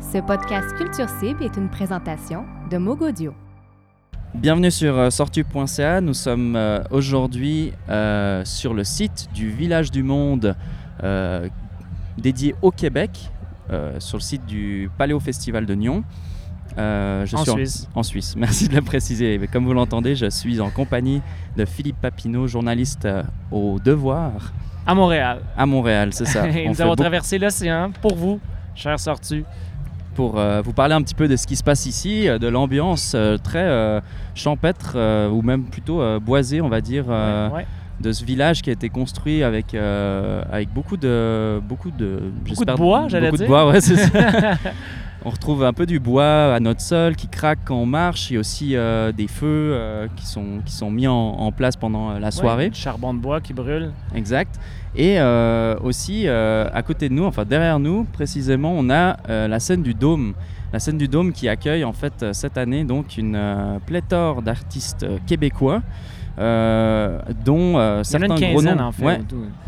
Ce podcast Culture Cible est une présentation de Mogodio. Bienvenue sur euh, sortu.ca. Nous sommes euh, aujourd'hui euh, sur le site du Village du Monde euh, dédié au Québec, euh, sur le site du Paléo Festival de Nyon. Euh, je En suis Suisse. En, Suisse, merci de le préciser. Mais comme vous l'entendez, je suis en compagnie de Philippe Papineau, journaliste euh, au Devoir à Montréal. à Montréal, c'est ça. Nous avons beaucoup traversé l'océan pour vous, chers sortus. Pour euh, vous parler un petit peu de ce qui se passe ici, euh, de l'ambiance euh, très champêtre ou même plutôt boisée, on va dire, Ouais. de ce village qui a été construit avec, avec beaucoup de beaucoup de bois, j'allais beaucoup dire. de bois, ouais, c'est ça. on retrouve un peu du bois à notre sol qui craque quand on marche. Il y a aussi euh, des feux euh, qui sont qui sont mis en, en place pendant euh, la soirée. Ouais, charbon de bois qui brûle. Exact. Et euh, aussi, euh, à côté de nous, enfin derrière nous, précisément, on a euh, la scène du Dôme. La scène du Dôme qui accueille en fait cette année donc une pléthore d'artistes québécois, dont euh, Il y en a certains une gros quinzaine noms. en fait. Ouais,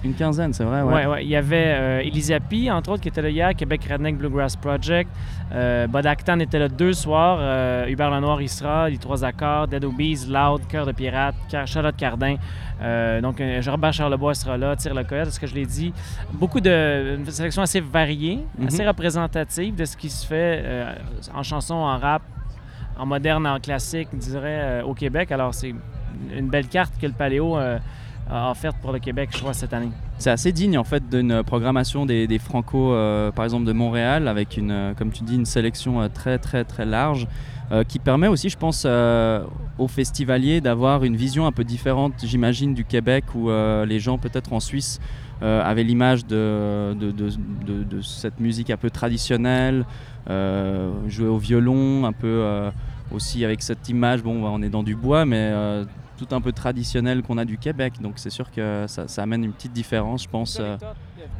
une quinzaine, c'est vrai. Ouais, Ouais. ouais. Il y avait euh, Elisa P, entre autres, qui était là hier, Québec Redneck Bluegrass Project. Euh, Bud Acton était là deux soirs. Euh, Hubert Lenoir y sera, Les Trois Accords, Dead Obies, Loud, Cœur de Pirate, Charlotte Cardin. Euh, donc, euh, Robert Charlebois sera là, Tire le Coyote, ce que je l'ai dit. Beaucoup de. Une sélection assez variée, Mhm. assez représentative de ce qui se fait euh, en chanson, en rap, en moderne, en classique, je dirais, euh, au Québec. Alors, c'est une belle carte que le Paléo euh, a offerte pour le Québec, je crois, cette année. C'est assez digne en fait d'une programmation des, Franco, euh, par exemple de Montréal, avec une, euh, comme tu dis, une sélection euh, très très très large, euh, qui permet aussi, je pense, euh, aux festivaliers d'avoir une vision un peu différente, j'imagine, du Québec, où euh, les gens peut-être en Suisse euh, avaient l'image de, de, de- de- cette musique un peu traditionnelle, euh, jouer au violon, un peu euh, aussi avec cette image, bon, on est dans du bois, mais euh, tout un peu traditionnel qu'on a du Québec. Donc c'est sûr que ça, ça amène une petite différence, je pense. euh,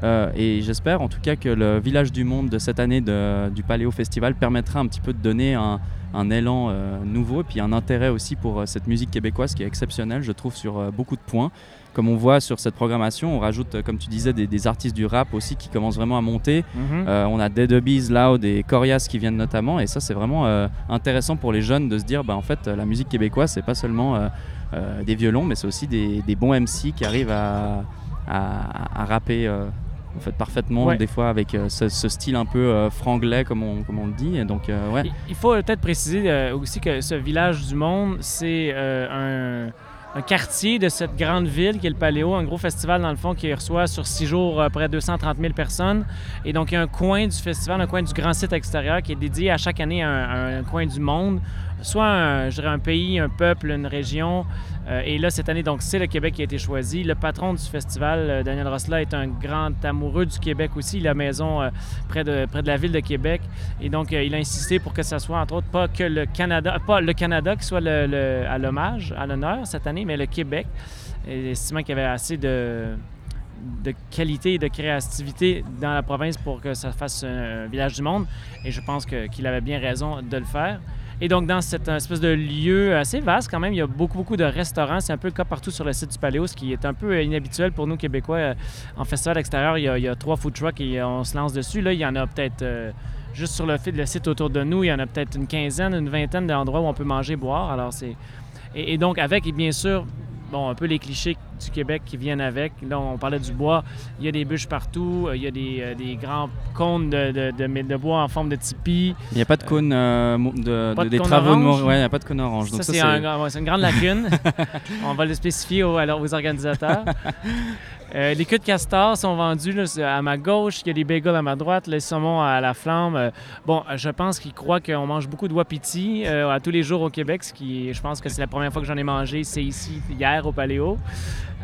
euh, et j'espère en tout cas que le Village du Monde de cette année de- du Paléo Festival permettra un petit peu de donner un, un élan euh, nouveau et puis un intérêt aussi pour euh, cette musique québécoise qui est exceptionnelle, je trouve, sur beaucoup de points. Comme on voit sur cette programmation, on rajoute, comme tu disais, des, des artistes du rap aussi qui commencent vraiment à monter. Mhm. On a Dead Obies, Loud et Corias qui viennent notamment, et ça c'est vraiment intéressant pour les jeunes de se dire, bah, en fait, la musique québécoise c'est pas seulement euh, des violons, mais c'est aussi des, des bons MC qui arrivent à, à- à rapper euh, en fait parfaitement, Ouais. des fois avec euh, ce, ce style un peu franglais comme on, comme on le dit. Et donc ouais, Il- faut peut-être préciser aussi que ce village du monde, c'est un, un quartier de cette grande ville qui est le Paléo, un gros festival dans le fond qui reçoit sur six jours euh, près de 230 000 personnes. Et donc il y a un coin du festival, un coin du grand site extérieur qui est dédié à chaque année à un, coin du monde, soit un pays, un peuple, une région. Euh, et là, cette année, donc, c'est le Québec qui a été choisi. Le patron du festival, euh, Daniel Rossela, est un grand amoureux du Québec aussi. Il a maison euh, près, de, près de la ville de Québec. Et donc, il a insisté pour que ça soit, entre autres, pas que le Canada, pas le Canada qui soit le, à l'hommage, à l'honneur cette année, mais le Québec. Estimant qu'il y avait assez de, de qualité et de créativité dans la province pour que ça fasse un village du monde. Et je pense qu'il avait bien raison de le faire. Et donc, dans cette espèce de lieu assez vaste, quand même, il y a beaucoup, beaucoup de restaurants. C'est un peu le cas partout sur le site du Paléo, ce qui est un peu euh, inhabituel pour nous, Québécois. Euh, En festival extérieur, il y il y a trois food trucks et on se lance dessus. Là, il y en a peut-être, euh, juste sur le, le site autour de nous, il y en a peut-être une quinzaine, une vingtaine d'endroits où on peut manger, boire. Alors, c'est... Et, et donc, avec, et bien sûr, bon, un peu les clichés du Québec qui viennent avec. Là, on parlait du bois. Il y a des bûches partout. euh, Il y a des, euh, des grands cônes de, de, de- de bois en forme de tipi. il n'y a pas de cône euh, mo- de, de- de des cône travaux de orange? Mont- ouais, il n'y a pas de cône orange. Ça, un c'est une grande lacune. On va le spécifier aux, alors, aux organisateurs. Euh, les queues de castor sont vendues à ma gauche. Il y a des bagels à ma droite, les saumons à la flamme. Euh, bon, je pense qu'ils croient qu'on mange beaucoup de wapiti euh, à tous les jours au Québec, ce qui, je pense que c'est la première fois que j'en ai mangé. C'est ici, hier, au Paléo.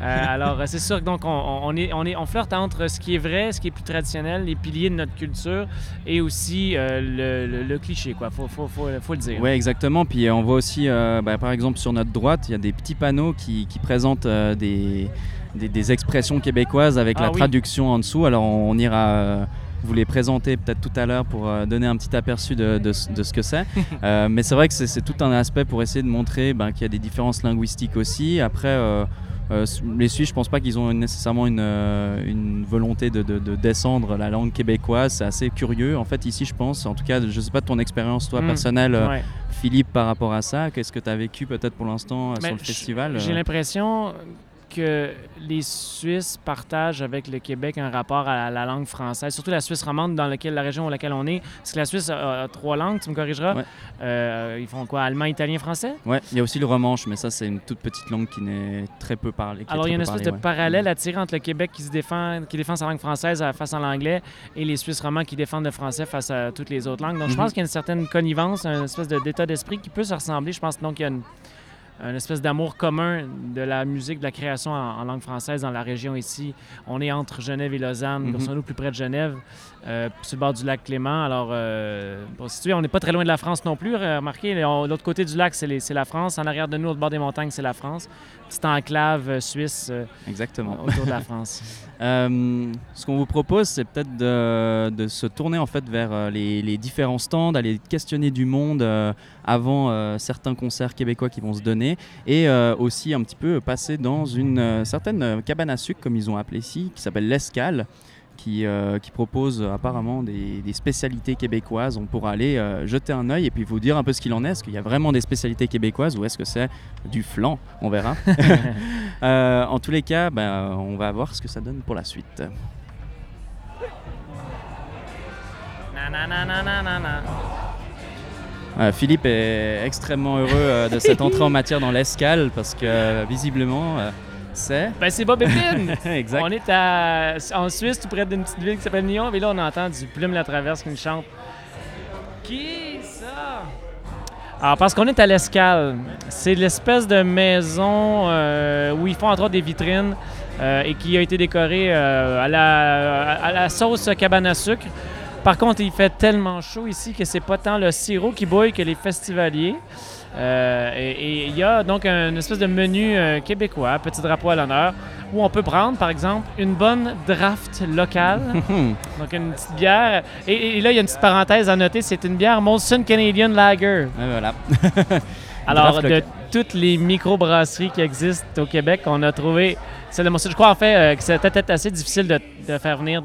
Alors, c'est sûr que donc, on, est, on, flirte entre ce qui est vrai, ce qui est plus traditionnel, les piliers de notre culture, et aussi le, cliché, quoi. Faut, faut, faut, le dire. Oui, exactement. Puis on voit aussi, bah, par exemple, sur notre droite, il y a des petits panneaux qui, présentent des, des, des expressions québécoises avec Ah la oui. traduction en dessous. Alors on, on ira euh, vous les présenter peut-être tout à l'heure pour euh, donner un petit aperçu de, de ce- de ce que c'est. Euh, mais c'est vrai que c'est tout un aspect pour essayer de montrer ben, qu'il y a des différences linguistiques aussi. Après, euh, Euh, les Suisses, je pense pas qu'ils ont nécessairement une, une volonté de, de- de descendre la langue québécoise. C'est assez curieux. En fait, ici, je pense, en tout cas, je sais pas de ton expérience, toi, Mm. personnelle, Ouais. Philippe, par rapport à ça. Qu'est-ce que tu as vécu peut-être pour l'instant Mais sur le festival J'ai l'impression que les Suisses partagent avec le Québec un rapport à la, la langue française, surtout la Suisse romande, dans laquelle, la région dans laquelle on est. Parce que la Suisse a, a trois langues, tu me corrigeras. Ouais. Euh, ils font quoi? Allemand, italien, français? Ouais, il y a aussi le romanche, mais ça, c'est une toute petite langue qui n'est très peu parlée. Alors, il y a une espèce parlée, de ouais. parallèle à tirer entre le Québec qui, se défend, qui défend sa langue française à- face à l'anglais et les Suisses romands qui défendent le français face à toutes les autres langues. Donc, je Mhm. pense qu'il y a une certaine connivence, une espèce de- d'état d'esprit qui peut se ressembler. Je pense donc qu'il y a une, une espèce d'amour commun de la musique, de la création en, en langue française dans la région ici. On est entre Genève et Lausanne, Mhm. grosso modo plus près de Genève, euh, sur le bord du lac Clément. Alors, euh, pour se situer, on n'est pas très loin de la France non plus. Remarquez, là, on- l'autre côté du lac, c'est la France. En arrière de nous, au bord des montagnes, c'est la France. Petite enclave euh, suisse. euh, Exactement. autour de la France. Euh, ce qu'on vous propose, c'est peut-être de, de se tourner en fait vers euh, les, les différents stands, aller questionner du monde euh, avant euh, certains concerts québécois qui vont se donner, et euh, aussi un petit peu passer dans une euh, certaine euh, cabane à sucre, comme ils ont appelé ici, qui s'appelle l'Escale. Qui, euh, qui propose apparemment des, des spécialités québécoises. On pourra aller euh, jeter un œil et puis vous dire un peu ce qu'il en est. Est-ce qu'il y a vraiment des spécialités québécoises ou est-ce que c'est du flan? On verra. Euh, en tous les cas, ben, on va voir ce que ça donne pour la suite. Euh, Philippe est extrêmement heureux euh, de cette entrée en matière dans l'escale parce que euh, visiblement euh, c'est? Ben, c'est Bob Épine! exact. On est à, en Suisse, tout près d'une petite ville qui s'appelle Nyon, et là, on entend du Plume la Traverse qui nous chante. Qui ça? Alors, parce qu'on est à l'Escale. C'est l'espèce de maison euh, où ils font entre autres des vitrines euh, et qui a été décorée euh, à, la, à la sauce cabane à sucre. Par contre, il fait tellement chaud ici que c'est pas tant le sirop qui bouille que les festivaliers. Euh, et il y a donc un espèce de menu euh, québécois, petit drapeau à l'honneur, où on peut prendre, par exemple, une bonne draft locale, donc une petite bière. Et, et là, il y a une petite parenthèse à noter, c'est une bière Molson Canadian Lager. Et voilà. Alors, de toutes les microbrasseries qui existent au Québec, on a trouvé celle de Molson. Je crois en fait euh, que c'était peut-être assez difficile de, de faire venir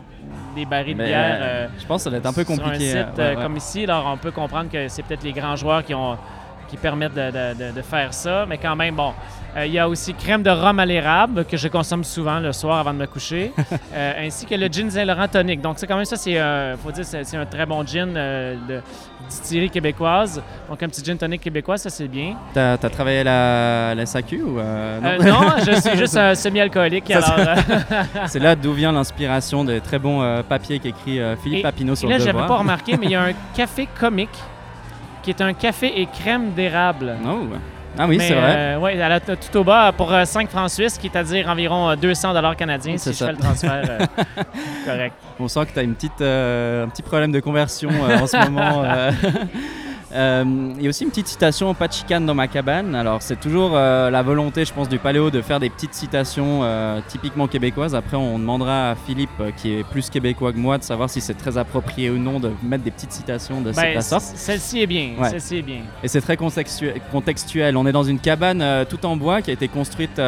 des barils de bière. euh, je pense que ça doit être un peu sur compliqué. un euh, site ouais, ouais. comme ici, alors on peut comprendre que c'est peut-être les grands joueurs qui ont qui permettent de, de- de- de faire ça, mais quand même, bon. Euh, Il y a aussi crème de rhum à l'érable que je consomme souvent le soir avant de me coucher, euh, ainsi que le gin Saint-Laurent tonic. Donc, c'est quand même ça, c'est, euh, faut dire, c'est c'est un très bon gin euh, de distillerie québécoise. Donc, un petit gin tonic québécois, ça, c'est bien. T'as as travaillé à la, la SAQ ou non? non, je suis juste un semi-alcoolique. C'est là d'où vient l'inspiration des très bons papiers qu'écrit Philippe Et- Papineau Et sur là, le j'avais devoir. pas remarqué, mais il y a un café comique qui est un café et crème d'érable. Oh. Ah oui, c'est vrai. euh, ouais, elle a tout au bas pour euh, 5 francs suisses, qui est à dire environ euh, 200 dollars canadiens si je ça. fais le transfert euh, correct. On sent que tu as une petite, euh, un petit problème de conversion euh, en ce moment. euh. Il y a aussi une petite citation pas de chicane dans ma cabane. Alors, c'est toujours euh, la volonté, je pense, du Paléo de faire des petites citations euh, typiquement québécoises. Après, on demandera à Philippe, qui est plus québécois que moi, de savoir si c'est très approprié ou non de mettre des petites citations de Ben, cette sorte. Celle-ci est bien. Ouais. Celle-ci est bien. Et c'est très contextuel. On est dans une cabane tout en bois qui a été construite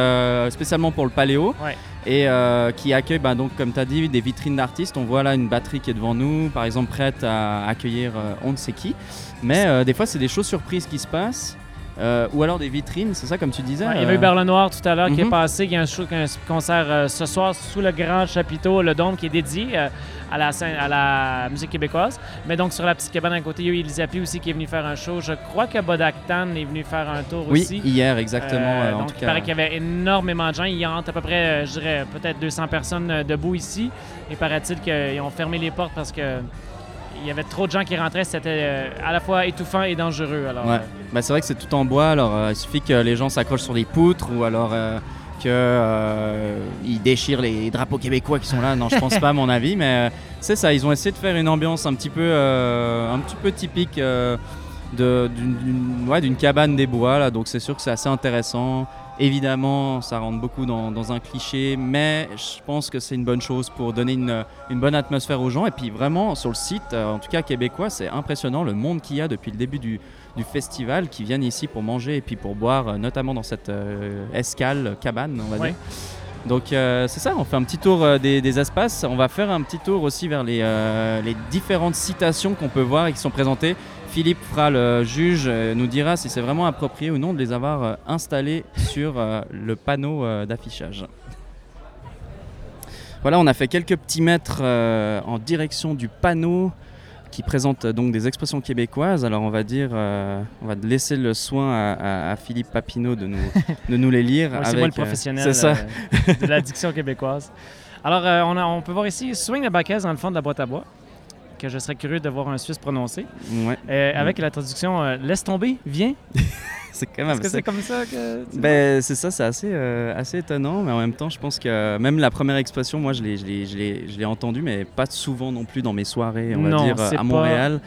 spécialement pour le paléo Ouais. Et euh, qui accueille, bah, comme tu as dit, des vitrines d'artistes. On voit là une batterie qui est devant nous, par exemple, prête à accueillir euh, on ne sait qui. Mais euh, des fois, c'est des choses surprises qui se passent. Euh, ou alors des vitrines, c'est ça comme tu disais Ouais, il y avait eu Berle Noir tout à l'heure qui est Mhm. passé. Il y a un, show- un concert euh, ce soir sous le grand chapiteau, le Dôme, qui est dédié euh, à, la, scène- à la musique québécoise. Mais donc, sur la petite cabane à côté, il y a eu Elisapi aussi qui est venu faire un show. Je crois que Bodaktan est venu faire un tour Oui, aussi. hier, exactement. En donc, tout il cas. paraît qu'il y avait énormément de gens. Il y a à peu près, je dirais, peut-être 200 personnes debout ici. Et paraît-il qu'ils ont fermé les portes parce que il y avait trop de gens qui rentraient. C'était euh, à la fois étouffant et dangereux. Alors, Ouais. euh, Bah, c'est vrai que c'est tout en bois, alors euh, il suffit que les gens s'accrochent sur des poutres ou alors euh, qu'ils déchirent les drapeaux québécois qui sont là. Non, je pense pas à mon avis, mais euh, c'est ça, ils ont essayé de faire une ambiance un petit peu, euh, un petit peu typique euh, ouais, d'une cabane des bois, là, donc c'est sûr que c'est assez intéressant. Évidemment, ça rentre beaucoup dans, dans un cliché, mais je pense que c'est une bonne chose pour donner une, une bonne atmosphère aux gens. Et puis vraiment, sur le site, euh, en tout cas québécois, c'est impressionnant le monde qu'il y a depuis le début du, du festival qui viennent ici pour manger et puis pour boire, euh, notamment dans cette euh, escale, cabane, on va Ouais. dire. Donc euh, c'est ça, on fait un petit tour euh, des, des espaces. On va faire un petit tour aussi vers les, euh, les différentes citations qu'on peut voir et qui sont présentées. Philippe fera le juge, euh, nous dira si c'est vraiment approprié ou non de les avoir euh, installées sur euh, le panneau euh, d'affichage. Voilà, on a fait quelques petits mètres euh, en direction du panneau qui présente euh, donc des expressions québécoises. Alors on va dire, euh, on va laisser le soin à, à- à Philippe Papineau de nous, de nous les lire. Ouais, c'est moi le euh, professionnel c'est ça. euh, de la diction québécoise. Alors, euh, on, a- on peut voir ici Swing la Baquez dans le fond de la boîte à bois, que je serais curieux de voir un Suisse prononcer, Ouais, euh, avec la traduction euh, Laisse tomber, viens. c'est quand même. Est-ce que c'est comme ça que. tu- Ben, c'est ça, c'est assez, euh, assez étonnant, mais en même temps, je pense que même la première expression, moi, je l'ai, je l'ai, je l'ai, je l'ai entendue, mais pas souvent non plus dans mes soirées, on va dire, à pas- Montréal.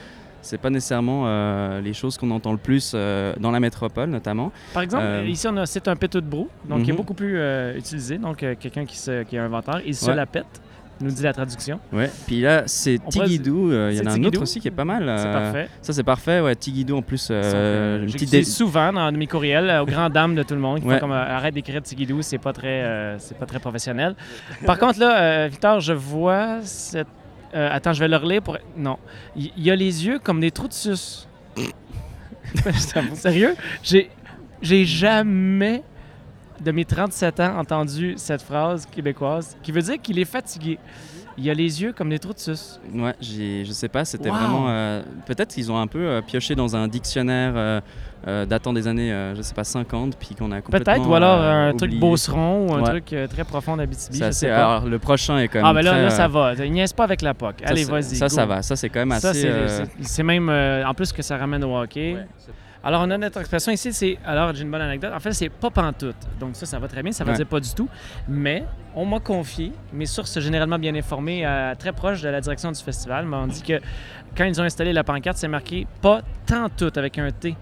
C'est pas nécessairement euh, les choses qu'on entend le plus euh, dans la métropole, notamment. Par exemple, Euh, ici, on a c'est un pétou de brou, donc qui est beaucoup plus utilisé. Donc, quelqu'un qui, se, qui est inventeur, il se Ouais. la pète, nous dit la traduction. Ouais. Puis là, c'est Tigidou. euh, Il y en a un autre aussi qui est pas mal. C'est euh, parfait. Ça, c'est parfait. Ouais, Tigidou en plus. euh, une petite souvent dans mes courriels euh, aux grandes dames de tout le monde qui Ouais. font comme arrête d'écrire Tigidou, c'est pas très c'est pas très professionnel. Par contre là, Victor, je vois cette attends, je vais le relire pour non. Il il y, a les yeux comme des trous de suce. Sérieux? J'ai j'ai jamais de mes 37 ans entendu cette phrase québécoise qui veut dire qu'il est fatigué. Il a les yeux comme des trous de suce. Ouais, j'ai- je sais pas, c'était Wow. vraiment. euh, Peut-être qu'ils ont un peu euh, pioché dans un dictionnaire euh, euh, datant des années, euh, je sais pas, 50, puis qu'on a complètement. Peut-être, ou alors euh, un truc beauceron ou un Ouais. truc euh, très profond d'Abitibi. C'est je assez- sais pas. Alors, le prochain est quand même. Ah, ben là, très, là, ça va. Il niaise pas avec la POC. Allez, vas-y. Ça, go. ça va. Ça, c'est quand même assez. Ça, c'est euh, même. euh, en plus que ça ramène au hockey. Alors, on a notre expression ici, c'est. Alors, j'ai une bonne anecdote. En fait, c'est pas pantoute. Donc, ça, ça va très bien. Ça veut Ouais. dire pas du tout. Mais, on m'a confié, mes sources généralement bien informées, euh, très proches de la direction du festival, m'ont dit que quand ils ont installé la pancarte, c'est marqué pas tant tout avec un T.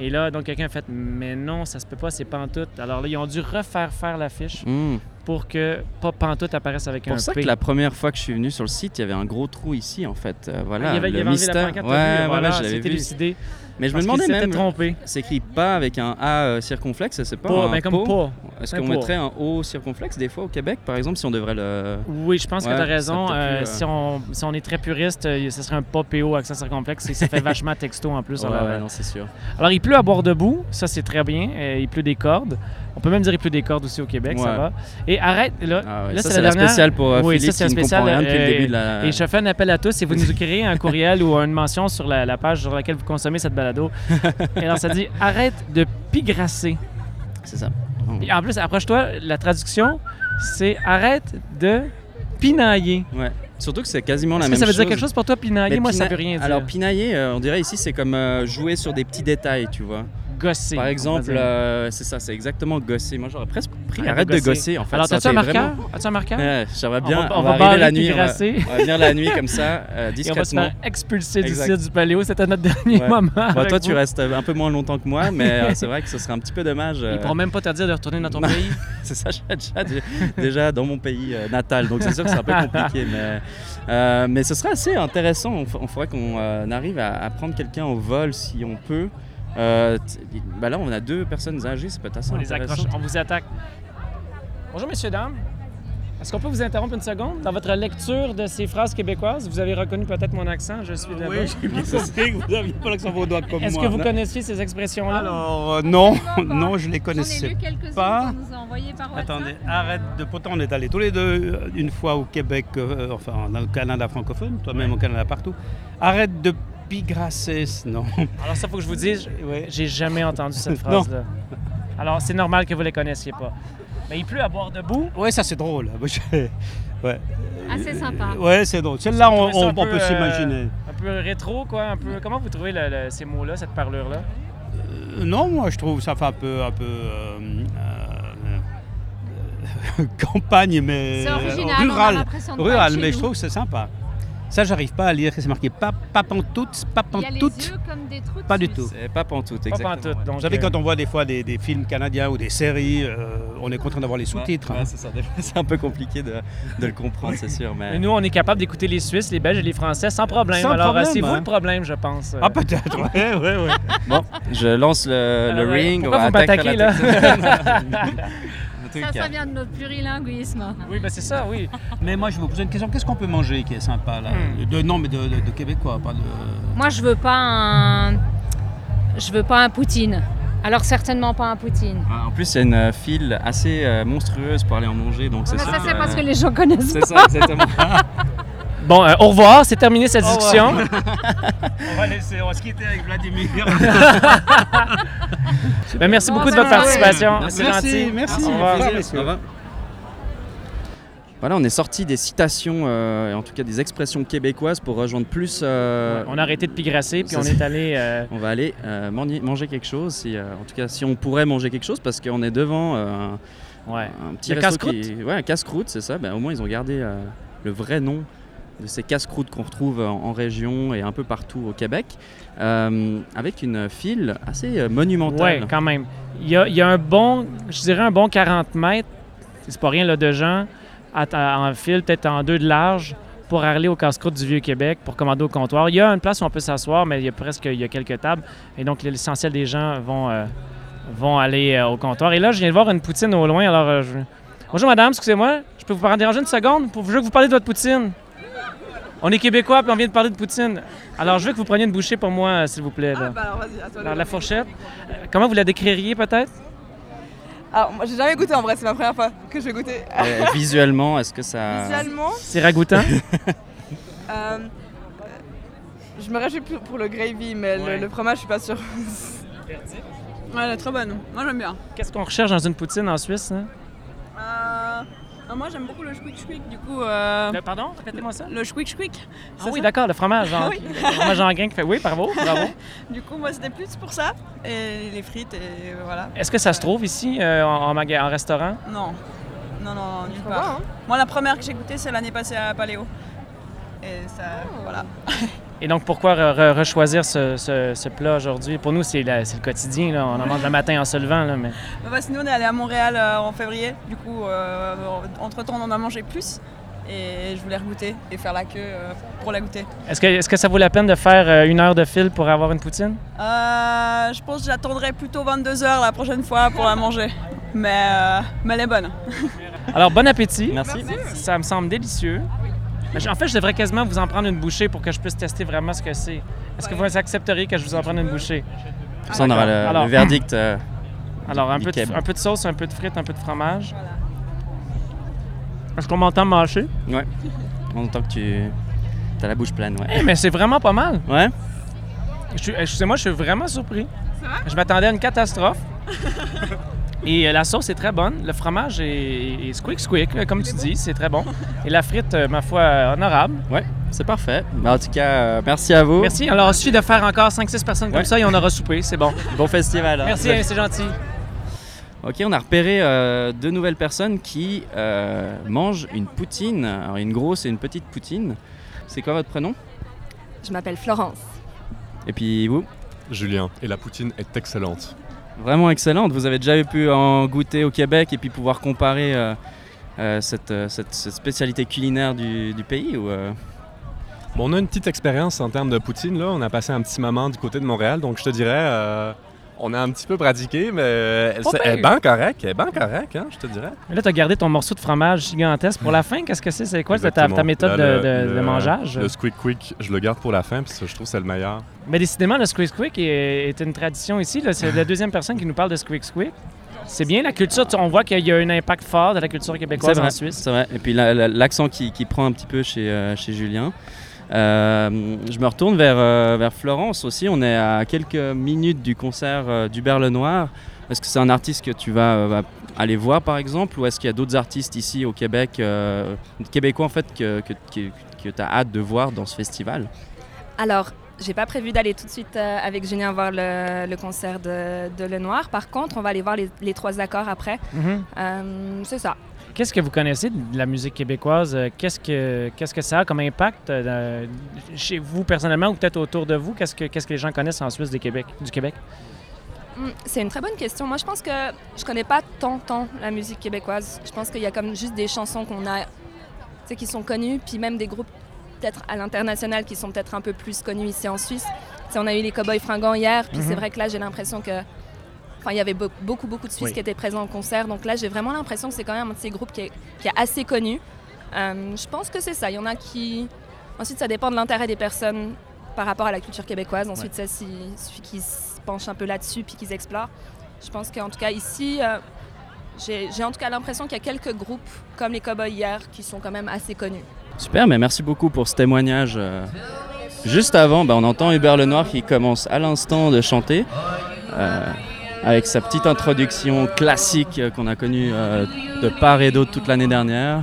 Et là, donc, quelqu'un a fait Mais non, ça se peut pas, c'est pantoute. Alors là, ils ont dû refaire faire l'affiche hmm. pour que pas pantoute apparaisse avec C'est un pour ça P. que la première fois que je suis venu sur le site, il y avait un gros trou ici, en fait. Euh, voilà, Ah, il y avait, il y le avait enlevé la mystère. pancarte, ouais, voilà, je l'avais vu. Mais je me demandais même. trompé. C'est écrit pas avec un A euh, circonflexe, c'est pas Pas, un mais comme pot? pas. Est-ce qu'on mettrait un O circonflexe des fois au Québec, par exemple, si on devrait le. Oui, je pense Ouais, que tu as raison. Euh, plus, euh, si, on, si on est très puriste, euh, ce serait un pas PO accent circonflexe et ça fait vachement texto en plus. Ouais, alors, ouais, non, c'est sûr. alors, il pleut à bord debout, ça c'est très bien. Il pleut des cordes. On peut même dire il pleut des cordes aussi au Québec, ça va. Et arrête, là, Ah là ça, c'est la dernière. spéciale pour Oui, Philippe ça, c'est qui la ne comprend spéciale, rien depuis le début de la. Et je fais un appel à tous et vous nous écrivez un courriel ou une mention sur la, la page sur laquelle vous consommez cette balado. et alors ça dit arrête de pigrasser. C'est ça. Et en plus, approche-toi, la traduction, c'est arrête de pinailler. Ouais. Surtout que c'est quasiment la Est-ce même que ça veut dire chose. quelque chose pour toi, pinailler? Moi, ça veut rien dire. Alors, pinailler, euh, on dirait ici, c'est comme euh, jouer sur des petits détails, tu vois. gosser. Par exemple, euh, c'est ça, c'est exactement gosser. Moi, j'aurais presque Arrête de gosser. en fait. Alors, t'as-tu un marqueur? As-tu un marqueur? Ouais, j'aimerais On bien. va- On on va, arriver la nuit. On va, on va venir la nuit comme ça, euh, Et on va se discrètement. faire expulser du site du Paléo. C'était notre dernier Ouais. moment. Avec toi, tu restes un peu moins longtemps que moi, mais euh, c'est vrai que ce serait un petit peu dommage. euh, Ils pourront même pas te dire de retourner dans ton Non. pays. C'est ça, déjà, déjà dans mon pays euh, natal, donc c'est sûr que c'est un peu compliqué, mais, euh, mais ce serait assez intéressant. On, on faudrait qu'on euh, arrive à, à prendre quelqu'un au vol si on peut. Euh, bah là, on a deux personnes âgées, ça peut être assez On les accroche, on vous attaque. Bonjour, messieurs, dames. Est-ce qu'on peut vous interrompre une seconde? Dans votre lecture de ces phrases québécoises, vous avez reconnu peut-être mon accent, je suis de là-bas. Oui, j'ai bien que vous n'aviez pas l'accent vaudois comme Est-ce moi. que vous là. connaissiez ces expressions-là? Alors, euh, non, non, je les J'en ai connaissais lu pas. qu'on nous a envoyés par WhatsApp. Attendez, arrête de. Pourtant, on est allés tous les deux euh, une fois au Québec, euh, enfin, dans le Canada francophone, toi-même au Canada partout. Arrête de pigrasser, non. Alors ça, faut que je vous dise, j'ai jamais entendu cette Non. phrase-là. Alors, c'est normal que vous les connaissiez pas. Mais il pleut à boire debout. Ouais, ça c'est drôle. Ouais. Assez sympa. Ouais, c'est drôle. Celle-là, on, peut euh, s'imaginer. Un peu rétro, quoi. Un peu... Comment vous trouvez le- le- ces mots-là, cette parlure-là? Euh, non, moi, je trouve ça fait un peu. Un peu euh, euh, campagne, mais. C'est euh, original, on a rural. Rural, mais je trouve que c'est sympa. Ça, j'arrive pas à lire c'est marqué pas, pas pantoute, pas Il y a les pantoute. yeux comme des trous de Pas du tout. C'est pas pantoute, Pas exactement. pantoute, ouais. donc, Vous savez, euh, quand on voit des fois des, des films canadiens ou des séries, euh, on est content d'avoir les sous-titres. Ouais, hein. ouais, c'est ça. Des fois, C'est un peu compliqué de, de le comprendre, c'est sûr. Mais... Et nous, on est capable d'écouter les Suisses, les Belges et les Français sans problème. Sans Alors, euh, problème, c'est vous hein. le problème, je pense. Ah, peut-être, ouais, ouais, ouais. Bon, je lance le, le Ah ring. Pourquoi on va vous attaquer là? Ça, vient de notre plurilinguisme. oui, ben c'est ça, oui. Mais moi, je vais vous poser une question. Qu'est-ce qu'on peut manger qui est sympa là Hmm. de, Non, mais de, de- de québécois, pas de. Moi, je veux pas un. Je veux pas un poutine. Alors, certainement pas un poutine. Ah, En plus, il y a une euh, file assez euh, monstrueuse pour aller en manger, donc c'est Mais sûr ça, c'est parce que les gens connaissent C'est ça, exactement. Bon, euh, au revoir, c'est terminé cette discussion. On va laisser, on va se quitter avec Vladimir. Ben, merci Bon, beaucoup de votre participation. Merci, C'est gentil. merci. Au revoir. Au. Voilà, on est sorti des citations, euh, et en tout cas des expressions québécoises pour rejoindre plus. euh, On a arrêté de pigrasser, puis Ça, on est allé. euh, On va aller euh, manger quelque chose, si, euh, en tout cas si on pourrait manger quelque chose, parce qu'on est devant euh, un, ouais. un petit Le resto casse-croûte? qui- Ouais, un casse-croûte, c'est ça. Ben, au moins ils ont gardé euh, le vrai nom de ces casse-croûtes qu'on retrouve en, région et un peu partout au Québec, euh, avec une file assez euh, monumentale. Oui, quand même. Il y, a, un bon, je dirais un bon 40 mètres, c'est pas rien là, de gens en file, peut-être en deux de large, pour aller au casse-croûte du Vieux-Québec, pour commander au comptoir. Il y a une place où on peut s'asseoir, mais il y a presque il y a quelques tables. Et donc, l'essentiel des gens vont, euh, aller au comptoir. Et là, je viens de voir une poutine au loin. Alors, je- Bonjour madame, excusez-moi, je peux vous déranger une seconde? Pour je veux que vous parliez de votre poutine. On est québécois, puis on vient de parler de poutine. Alors, je veux que vous preniez une bouchée pour moi, euh, s'il vous plaît. là. Ah, bah alors vas-y, à toi. Alors, le- la fourchette, euh, comment vous la décririez peut-être? Alors, moi j'ai jamais goûté en vrai, c'est ma première fois que je vais goûter. Euh, visuellement, est-ce que ça... Visuellement, C'est ragoûtant? euh, je me réjouis pour pour le gravy, mais le- Ouais. le, fromage, je suis pas sûre. Ouais, elle est très bonne. Moi j'aime bien. Qu'est-ce qu'on recherche dans une poutine en Suisse? hein? Euh, moi j'aime beaucoup le squeak squeak, du coup. euh, Le- pardon? Répétez-moi ça. le squeak squeak. Ah oui, d'accord, le fromage. Genre, Ah oui. Le fromage en grain qui fait. Oui, bravo, bravo. Du coup, moi c'était plus pour ça. Et les frites, et voilà. Est-ce que ça se trouve ici euh, en, en maga- en restaurant? Non. Non, non, non, nulle hein. part. Moi la première que j'ai goûtée, c'est l'année passée à Paléo. Et ça, voilà. Et donc, pourquoi re- re- rechoisir ce, ce- ce plat aujourd'hui? Pour nous, c'est le quotidien. Là. On en mange le matin en se levant. Là, mais... Bah, parce que nous, on est allé à Montréal euh, en février. Du coup, euh, entre temps, on en a mangé plus. Et je voulais regoûter et faire la queue euh, pour la goûter. Est-ce que, est que ça vaut la peine de faire euh, une heure de fil pour avoir une poutine? Euh, je pense que j'attendrai plutôt 22 heures la prochaine fois pour la manger. Mais, euh, mais elle est bonne. Alors, bon appétit. Merci. Ça me semble délicieux. Mais je- En fait, je devrais quasiment vous en prendre une bouchée pour que je puisse tester vraiment ce que c'est. Est-ce que vous accepteriez que je vous en prenne une bouchée? Comme ça, on aura le, verdict. euh, Alors, un peu, de, keb. un peu de sauce, un peu de frites, un peu de fromage. Est-ce qu'on m'entend mâcher? ouais. En tant que tu as la bouche pleine, ouais. Eh, mais c'est vraiment pas mal. Ouais? Je suis- Excusez-moi, je suis vraiment surpris. Je m'attendais à une catastrophe. Et euh, la sauce est très bonne. Le fromage est, est squeak squeak, comme tu dis, c'est très bon. Et la frite, euh, ma foi, euh, honorable. Ouais, c'est parfait. En tout cas, euh, merci à vous. Merci. Alors, il suffit de faire encore 5-6 personnes comme Ouais. ça et on aura soupé, c'est bon. Bon festival. hein. Merci, hein, c'est gentil. Ok, on a repéré euh, deux nouvelles personnes qui euh, mangent une poutine. Alors, une grosse et une petite poutine. C'est quoi votre prénom? Je m'appelle Florence. Et puis vous? Julien, et la poutine est excellente. Vraiment excellente. Vous avez déjà pu en goûter au Québec et puis pouvoir comparer euh, euh, cette, euh, cette- spécialité culinaire du, pays Bon, on a une petite expérience en termes de poutine, là. On a passé un petit moment du côté de Montréal, donc je te dirais, on a un petit peu pratiqué, mais elle, Pas elle est bien correcte, elle est bien correcte, hein, je te dirais. Là, tu as gardé ton morceau de fromage gigantesque pour la fin. Qu'est-ce que c'est? C'est quoi ta, méthode Là, de, le- de- de le- mangeage? Le squeak quick, je le garde pour la fin, parce que je trouve que c'est le meilleur. Mais décidément, le Squeak Squeak est, est une tradition ici. C'est la deuxième personne qui nous parle de Squeak Squeak. C'est bien la culture. tu- On voit qu'il y a un impact fort de la culture québécoise en Suisse. C'est vrai. Et puis la- la- l'accent qui, qui prend un petit peu chez, euh, chez Julien. Euh, je me retourne vers, euh, vers Florence aussi. On est à quelques minutes du concert euh, d'Hubert Lenoir. Est-ce que c'est un artiste que tu vas, euh, vas aller voir par exemple ou est-ce qu'il y a d'autres artistes ici au Québec, euh, québécois en fait, que, que, tu as hâte de voir dans ce festival? Alors, j'ai pas prévu d'aller tout de suite euh, avec Julien voir le, le concert de, de Le Noir. Par contre, on va aller voir les, les trois accords après. Mhm. Euh, c'est ça. Qu'est-ce que vous connaissez de la musique québécoise? Euh, Qu'est-ce que, qu'est-ce que ça a comme impact euh, chez vous personnellement ou peut-être autour de vous? Qu'est-ce que, qu'est-ce que les gens connaissent en Suisse du Québec? Du Québec? Hmm, C'est une très bonne question. Moi, je pense que je connais pas tant, tant la musique québécoise. Je pense qu'il y a comme juste des chansons qu'on a, qui sont connues, puis même des groupes peut-être à l'international qui sont peut-être un peu plus connus ici en Suisse. Tu sais, on a eu les Cowboys Fringants hier, puis c'est Mhm. vrai que là, j'ai l'impression que, enfin, il y avait be- beaucoup, beaucoup de Suisses Oui. qui étaient présents au concert. Donc là, j'ai vraiment l'impression que c'est quand même un de ces groupes qui est, qui est assez connu. Euh, je pense que c'est ça. Il y en a qui, ensuite, ça dépend de l'intérêt des personnes par rapport à la culture québécoise. Ensuite, ça, s'il suffit qu'ils se penchent un peu là-dessus puis qu'ils explorent. Je pense qu'en tout cas, ici, euh, j'ai j'ai en tout cas l'impression qu'il y a quelques groupes comme les Cowboys hier qui sont quand même assez connus. Super, mais merci beaucoup pour ce témoignage. euh. Juste avant, bah, on entend Hubert Lenoir qui commence à l'instant de chanter euh, avec sa petite introduction classique euh, qu'on a connue euh, de part et d'autre toute l'année dernière.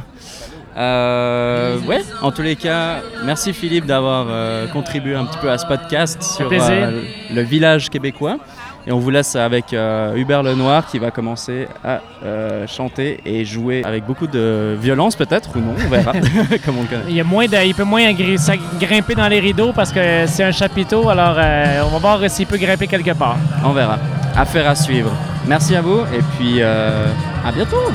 Euh, ouais, en tous les cas, merci Philippe d'avoir euh, contribué un petit peu à ce podcast sur le village québécois. Et on vous laisse avec Hubert Lenoir qui va commencer à chanter et jouer avec beaucoup de violence peut-être ou non, on verra comme on le connaît. Il, y a moins de- il peut moins grimper dans les rideaux parce que c'est un chapiteau, alors on va voir s'il peut grimper quelque part. On verra affaire à suivre. Merci à vous et puis euh, à bientôt.